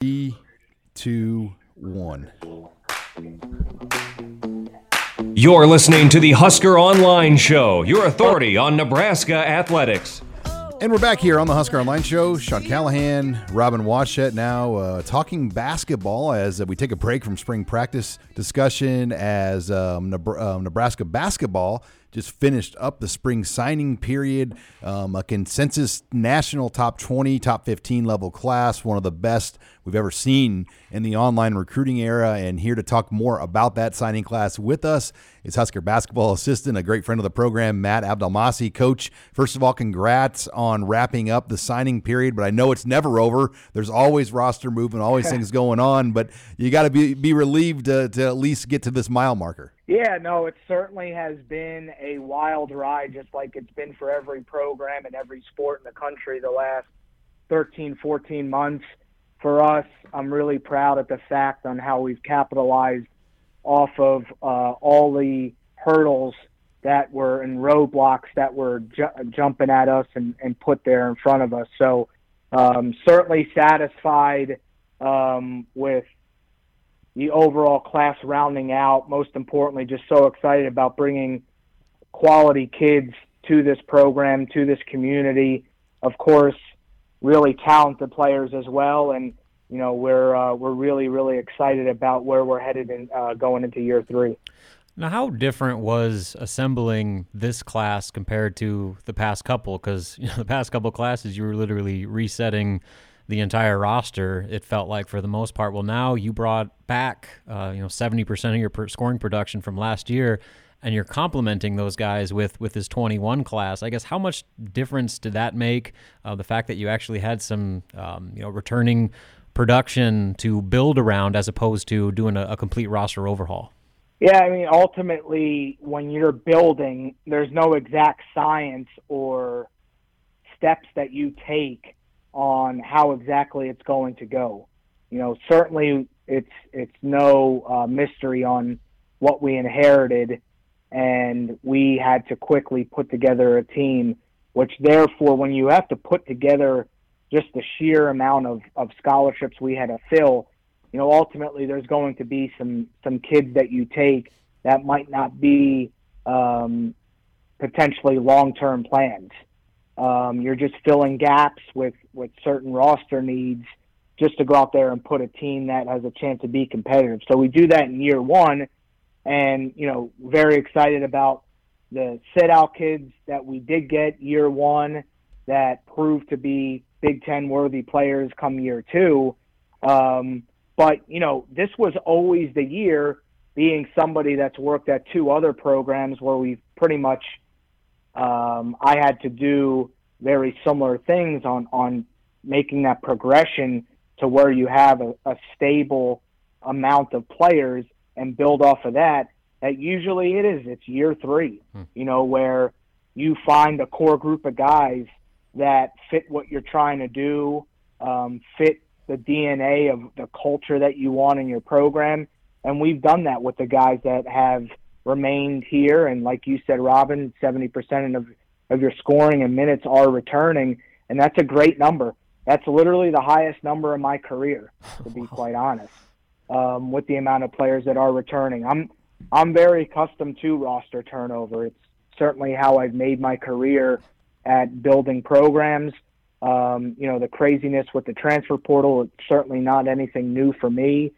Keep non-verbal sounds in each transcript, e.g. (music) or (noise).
Three, two, one. You're listening to the Husker Online Show, your authority on Nebraska athletics. And we're back here on the Husker Online Show. Sean Callahan, Robin Washut now uh, talking basketball as uh, we take a break from spring practice discussion as um, Nebraska basketball just finished up the spring signing period. Um, a consensus national top 20, top 15 level class, one of the best we've ever seen in the online recruiting era. And here to talk more about that signing class with us is Husker basketball assistant, a great friend of the program, Matt Abdelmassih. Coach, first of all, congrats on wrapping up the signing period, but I know it's never over. There's always roster movement, always (laughs) things going on, but you got to be, be relieved to, to at least get to this mile marker. Yeah, no, it certainly has been a wild ride, just like it's been for every program and every sport in the country the last 13, 14 months. For us, I'm really proud of the fact on how we've capitalized off of uh, all the hurdles that were and roadblocks that were ju- jumping at us and, and put there in front of us. So um, certainly satisfied um, with the overall class rounding out. Most importantly, just so excited about bringing quality kids to this program, to this community. Of course, really talented players as well, and you know we're uh, we're really really excited about where we're headed and uh, going into year three. Now, how different was assembling this class compared to the past couple? Because (laughs) you know, the past couple classes, you were literally resetting the entire roster. It felt like for the most part. Well, now you brought back uh, you know seventy percent of your per- scoring production from last year, and you're complementing those guys with with this 21 class. I guess how much difference did that make? Uh, the fact that you actually had some um, you know returning production to build around as opposed to doing a, a complete roster overhaul. Yeah, I mean, ultimately, when you're building, there's no exact science or steps that you take on how exactly it's going to go. You know, certainly it's it's no uh, mystery on what we inherited, and we had to quickly put together a team. Which, therefore, when you have to put together just the sheer amount of, of scholarships we had to fill, you know, ultimately there's going to be some some kids that you take that might not be um, potentially long term plans. Um, you're just filling gaps with, with certain roster needs just to go out there and put a team that has a chance to be competitive. So we do that in year one, and you know, very excited about the sit out kids that we did get year one that proved to be Big Ten worthy players come year two. Um, but you know, this was always the year being somebody that's worked at two other programs where we've pretty much um, I had to do very similar things on on making that progression to where you have a, a stable amount of players and build off of that. That usually it is. It's year three, hmm. you know, where you find a core group of guys that fit what you're trying to do, um, fit the DNA of the culture that you want in your program. And we've done that with the guys that have remained here. And like you said, Robin, 70% of, of your scoring and minutes are returning. And that's a great number. That's literally the highest number in my career, to be quite honest, um, with the amount of players that are returning. I'm, I'm very accustomed to roster turnover. It's certainly how I've made my career at building programs. Um, you know, the craziness with the transfer portal, it's certainly not anything new for me.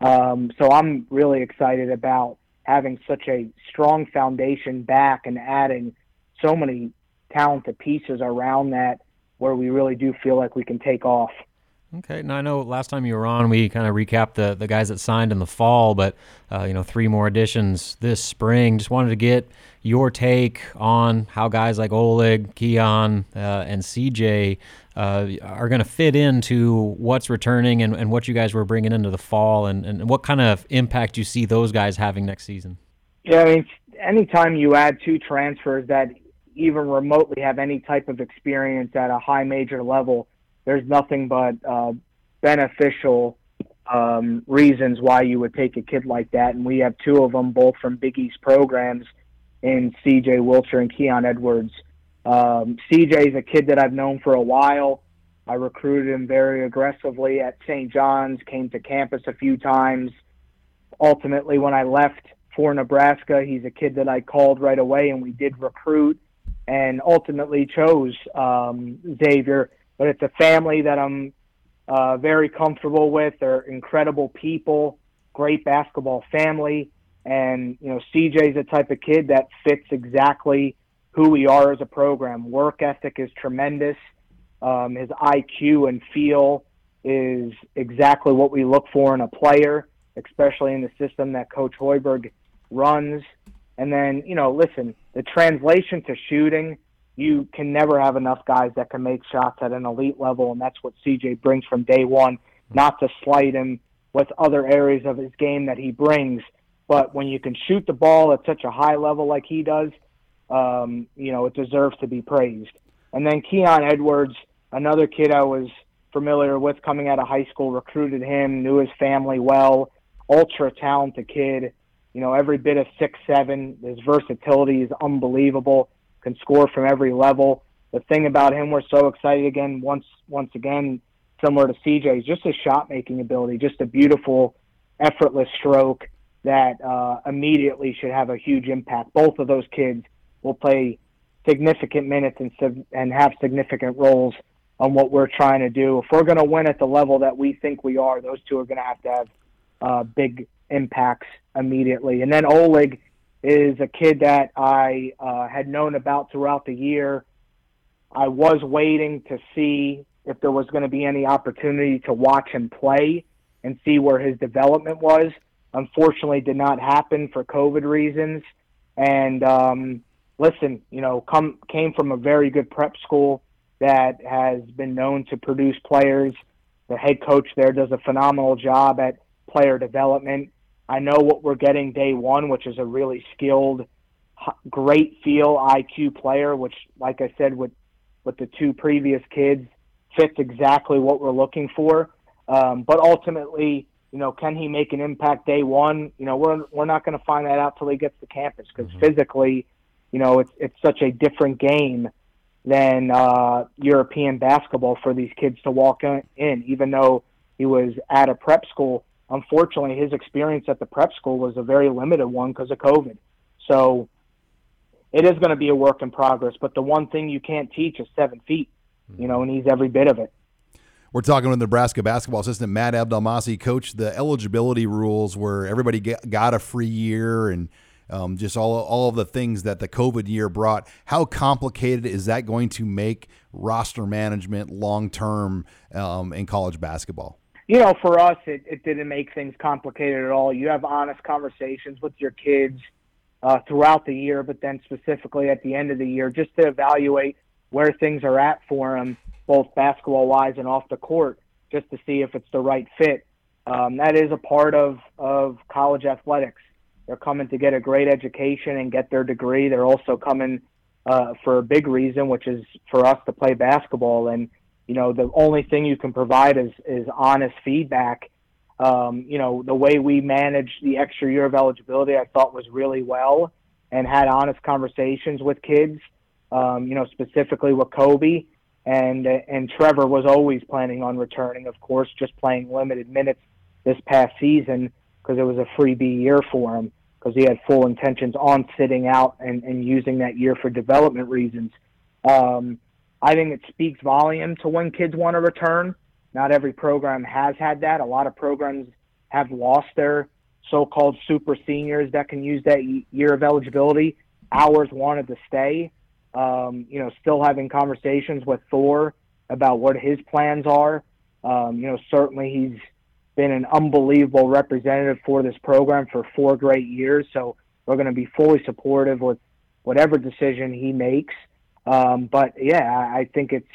Um, so I'm really excited about having such a strong foundation back and adding so many talented pieces around that where we really do feel like we can take off. Okay. Now I know last time you were on, we kind of recapped the the guys that signed in the fall, but uh, you know three more additions this spring. Just wanted to get your take on how guys like Oleg, Keon, uh, and CJ uh, are going to fit into what's returning and, and what you guys were bringing into the fall, and, and what kind of impact you see those guys having next season. Yeah, I mean, anytime you add two transfers that even remotely have any type of experience at a high major level there's nothing but uh, beneficial um, reasons why you would take a kid like that. And we have two of them, both from Big East programs, in CJ Wilcher and Keon Edwards. Um, CJ is a kid that I've known for a while. I recruited him very aggressively at St. John's, came to campus a few times. Ultimately, when I left for Nebraska, he's a kid that I called right away, and we did recruit and ultimately chose um, Xavier but it's a family that I'm uh, very comfortable with. They're incredible people, great basketball family, and you know CJ's the type of kid that fits exactly who we are as a program. Work ethic is tremendous. Um, his IQ and feel is exactly what we look for in a player, especially in the system that Coach Hoiberg runs. And then, you know, listen, the translation to shooting you can never have enough guys that can make shots at an elite level, and that's what CJ brings from day one. Not to slight him with other areas of his game that he brings, but when you can shoot the ball at such a high level like he does, um, you know it deserves to be praised. And then Keon Edwards, another kid I was familiar with coming out of high school, recruited him, knew his family well, ultra talented kid. You know, every bit of six seven. His versatility is unbelievable can score from every level. The thing about him, we're so excited again. Once once again, similar to CJ, is just his shot making ability, just a beautiful, effortless stroke that uh, immediately should have a huge impact. Both of those kids will play significant minutes and and have significant roles on what we're trying to do. If we're going to win at the level that we think we are, those two are going to have to have uh, big impacts immediately. And then Oleg is a kid that I uh, had known about throughout the year. I was waiting to see if there was going to be any opportunity to watch him play and see where his development was. Unfortunately, did not happen for COVID reasons. And um, listen, you know, come came from a very good prep school that has been known to produce players. The head coach there does a phenomenal job at player development. I know what we're getting day one, which is a really skilled, great feel IQ player, which, like I said, with with the two previous kids, fits exactly what we're looking for. Um, but ultimately, you know, can he make an impact day one? You know, we're we're not going to find that out till he gets to campus because mm-hmm. physically, you know, it's it's such a different game than uh, European basketball for these kids to walk in. Even though he was at a prep school, unfortunately, his experience at the prep school was a very limited one because of COVID. So it is going to be a work in progress. But the one thing you can't teach is seven feet, you know, and he's every bit of it. We're talking with Nebraska basketball assistant Matt Abdelmassih. Coach, the eligibility rules where everybody got a free year and um, just all all of the things that the COVID year brought. How complicated is that going to make roster management long term um, in college basketball? You know, for us, it, it didn't make things complicated at all. You have honest conversations with your kids uh, throughout the year, but then specifically at the end of the year, just to evaluate where things are at for them, both basketball wise and off the court, just to see if it's the right fit. Um, that is a part of, of college athletics. They're coming to get a great education and get their degree. They're also coming uh, for a big reason, which is for us to play basketball. And you know the only thing you can provide is is honest feedback. Um, you know the way we managed the extra year of eligibility i thought was really well and had honest conversations with kids um, you know specifically with kobe. And and trevor was always planning on returning of course just playing limited minutes this past season because it was a free b year for him because he had full intentions on sitting out and, and using that year for development reasons. Um, I think it speaks volume to when kids want to return. Not every program has had that. A lot of programs have lost their so-called super seniors that can use that year of eligibility. Ours wanted to stay. Um, you know, still having conversations with Thor about what his plans are. Um, you know, certainly he's been an unbelievable representative for this program for four great years. So we're going to be fully supportive with whatever decision he makes. Um, but yeah, I think it's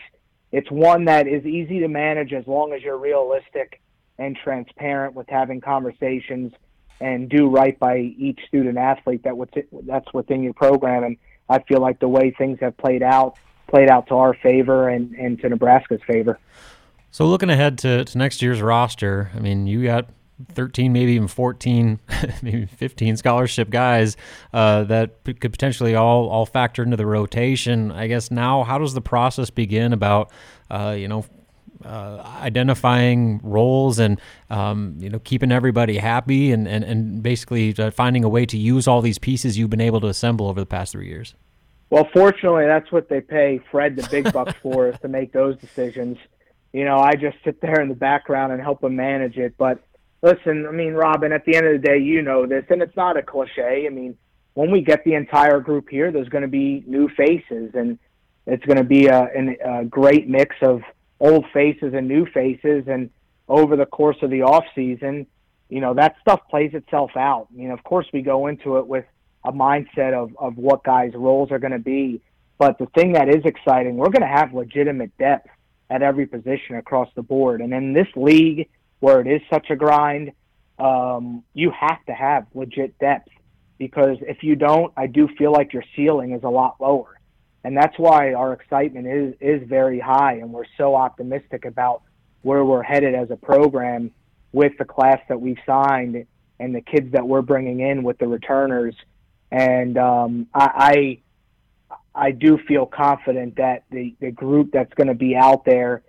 it's one that is easy to manage as long as you're realistic and transparent with having conversations and do right by each student athlete that that's within your program. And I feel like the way things have played out played out to our favor and, and to Nebraska's favor. So looking ahead to, to next year's roster, I mean, you got 13, maybe even 14, (laughs) maybe 15 scholarship guys uh, that p- could potentially all all factor into the rotation. I guess now, how does the process begin about uh, you know uh, identifying roles and um, you know keeping everybody happy and and, and basically uh, finding a way to use all these pieces you've been able to assemble over the past three years? Well, fortunately, that's what they pay Fred the big bucks (laughs) for is to make those decisions. You know, I just sit there in the background and help him manage it, but listen, I mean, Robin, at the end of the day, you know this, and it's not a cliche. I mean, when we get the entire group here, there's going to be new faces, and it's going to be a, a great mix of old faces and new faces. And over the course of the off season, you know, that stuff plays itself out. I mean, of course, we go into it with a mindset of, of what guys' roles are going to be. But the thing that is exciting, we're going to have legitimate depth at every position across the board. And in this league, where it is such a grind, um, you have to have legit depth because if you don't, I do feel like your ceiling is a lot lower. And that's why our excitement is, is very high and we're so optimistic about where we're headed as a program with the class that we've signed and the kids that we're bringing in with the returners. And um, I, I, I do feel confident that the, the group that's going to be out there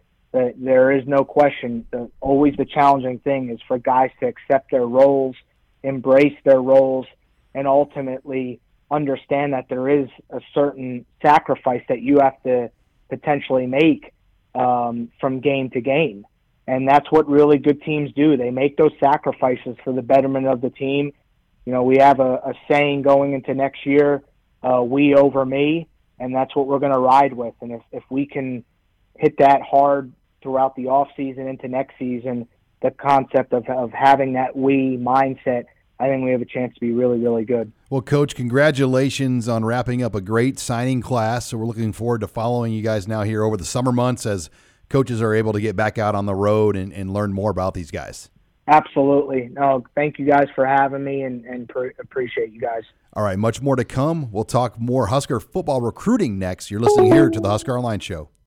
there is no question. The, always the challenging thing is for guys to accept their roles, embrace their roles, and ultimately understand that there is a certain sacrifice that you have to potentially make um, from game to game. And that's what really good teams do. They make those sacrifices for the betterment of the team. You know, we have a, a saying going into next year, uh, we over me, and that's what we're going to ride with. And if, if we can hit that hard throughout the off season into next season, the concept of, of having that we mindset, I think we have a chance to be really, really good. Well, Coach, congratulations on wrapping up a great signing class. So we're looking forward to following you guys now here over the summer months as coaches are able to get back out on the road and, and learn more about these guys. Absolutely. No, thank you guys for having me and, and pre- appreciate you guys. All right, much more to come. We'll talk more Husker football recruiting next. You're listening here to the Husker Online Show.